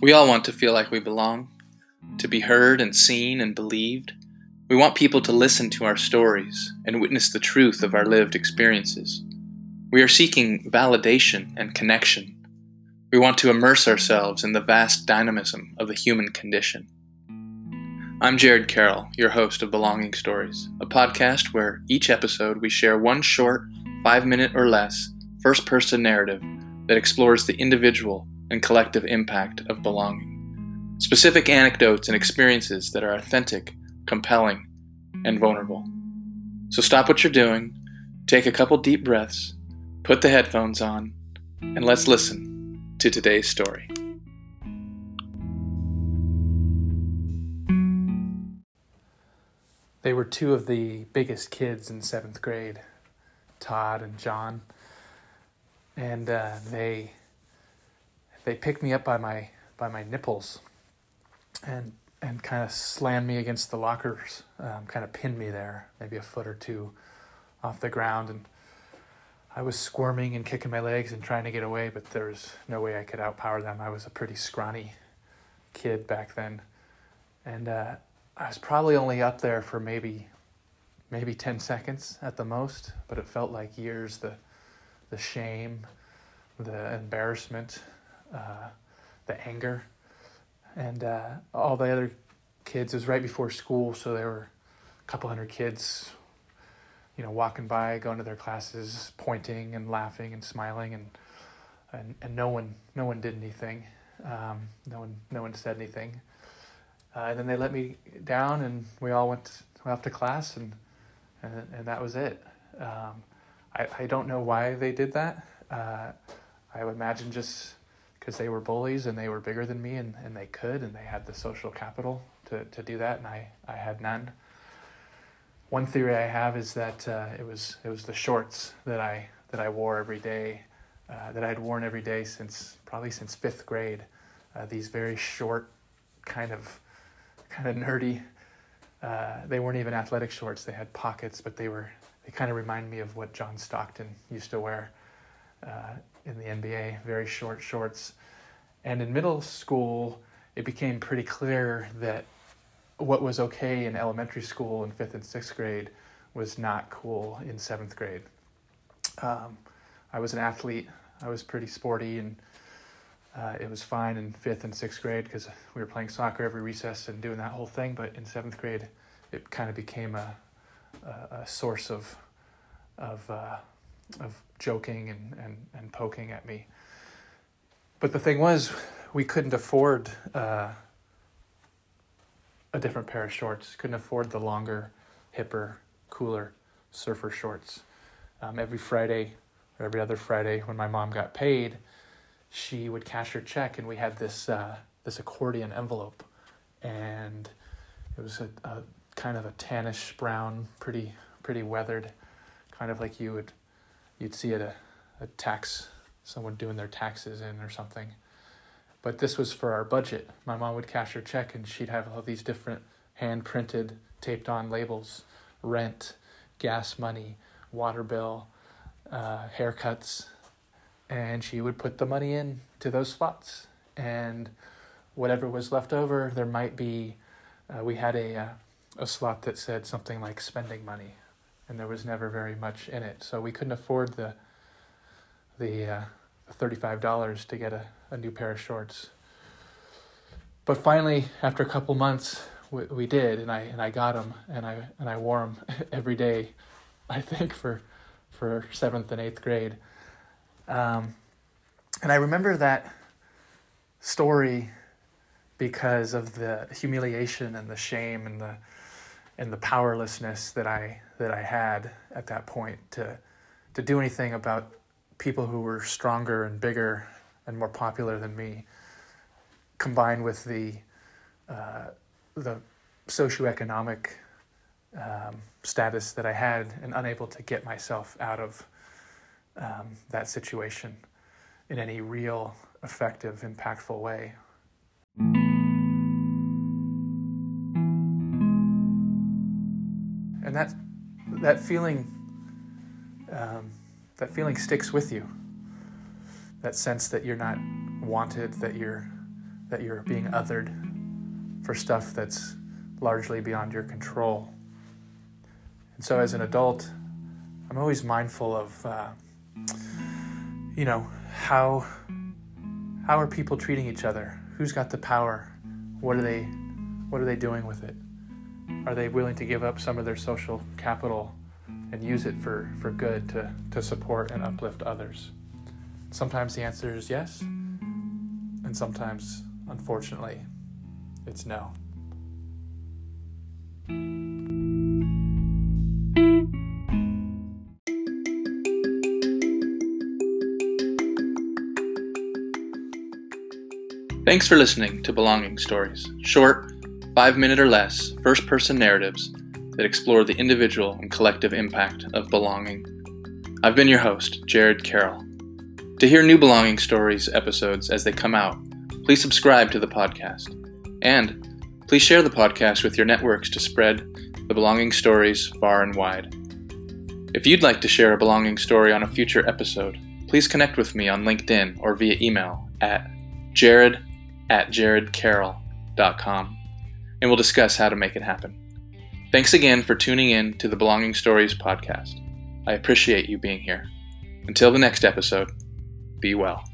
We all want to feel like we belong, to be heard and seen and believed. We want people to listen to our stories and witness the truth of our lived experiences. We are seeking validation and connection. We want to immerse ourselves in the vast dynamism of the human condition. I'm Jared Karol, your host of Belonging Stories, a podcast where each episode we share one short, five minute or less, first person narrative that explores the individual and collective impact of belonging. Specific anecdotes and experiences that are authentic, compelling, and vulnerable. So stop what you're doing, take a couple deep breaths, put the headphones on, and let's listen to today's story. They were two of the biggest kids in seventh grade, Todd and John, and uh, they they picked me up by my by my nipples, and and kind of slammed me against the lockers, um, kind of pinned me there, maybe a foot or two off the ground, and I was squirming and kicking my legs and trying to get away, but there was no way I could outpower them. I was a pretty scrawny kid back then, and uh, I was probably only up there for maybe maybe ten seconds at the most, but it felt like years. The the shame, the embarrassment, uh, the anger, and uh, all the other kids. It was right before school, so there were a couple hundred kids, you know, walking by, going to their classes, pointing and laughing and smiling, and and, and no one no one did anything. Um, no one no one said anything. Uh, and then they let me down, and we all went off to class, and and, and that was it. Um, I, I don't know why they did that. Uh, I would imagine just because they were bullies and they were bigger than me and, and they could and they had the social capital to, to do that and I, I had none. One theory I have is that uh, it was it was the shorts that I that I wore every day, uh, that I had worn every day since probably since fifth grade. Uh, these very short, kind of kind of nerdy. Uh, they weren't even athletic shorts. They had pockets, but they were they kind of remind me of what John Stockton used to wear uh, in the NBA, very short shorts. And in middle school, it became pretty clear that what was okay in elementary school in fifth and sixth grade was not cool in seventh grade. Um, I was an athlete, I was pretty sporty, and uh, it was fine in fifth and sixth grade because we were playing soccer every recess and doing that whole thing. But in seventh grade, it kind of became a, a, a source of, of uh, of joking and, and, and poking at me. But the thing was, we couldn't afford uh, a different pair of shorts, couldn't afford the longer, hipper, cooler surfer shorts. Um, every Friday or every other Friday when my mom got paid, she would cash her check, and we had this uh, this accordion envelope, and it was a, a kind of a tannish brown, pretty pretty weathered, kind of like you would you'd see at a, a tax, someone doing their taxes in or something. But this was for our budget. My mom would cash her check and she'd have all these different hand printed, taped on labels rent, gas money, water bill, uh, haircuts. And she would put the money in to those slots. And whatever was left over, there might be, uh, we had a, uh, a slot that said something like spending money and there was never very much in it. So we couldn't afford the the uh, thirty-five dollars to get a, a new pair of shorts. But finally, after a couple months, we, we did, and I and I got them, and I and I wore them every day. I think for for seventh and eighth grade. Um, and I remember that story because of the humiliation and the shame and the and the powerlessness that I that I had at that point to to do anything about people who were stronger and bigger and more popular than me, combined with the uh, the socioeconomic um, status that I had and unable to get myself out of um, that situation in any real, effective, impactful way. That that feeling um, that feeling sticks with you. That sense that you're not wanted, that you're that you're being othered for stuff that's largely beyond your control. And so, as an adult, I'm always mindful of, uh, you know, how how are people treating each other? Who's got the power? What are they what are they doing with it? Are they willing to give up some of their social capital and use it for, for good to, to support and uplift others? Sometimes the answer is yes, and sometimes, unfortunately, it's no. Thanks for listening to Belonging Stories, short, five minute or less, first person narratives that explore the individual and collective impact of belonging. I've been your host, Jared Karol. To hear new Belonging Stories episodes as they come out, please subscribe to the podcast. And please share the podcast with your networks to spread the belonging stories far and wide. If you'd like to share a belonging story on a future episode, please connect with me on LinkedIn or via email at jared at jaredkarol.com, and we'll discuss how to make it happen. Thanks again for tuning in to the Belonging Stories podcast. I appreciate you being here. Until the next episode, be well.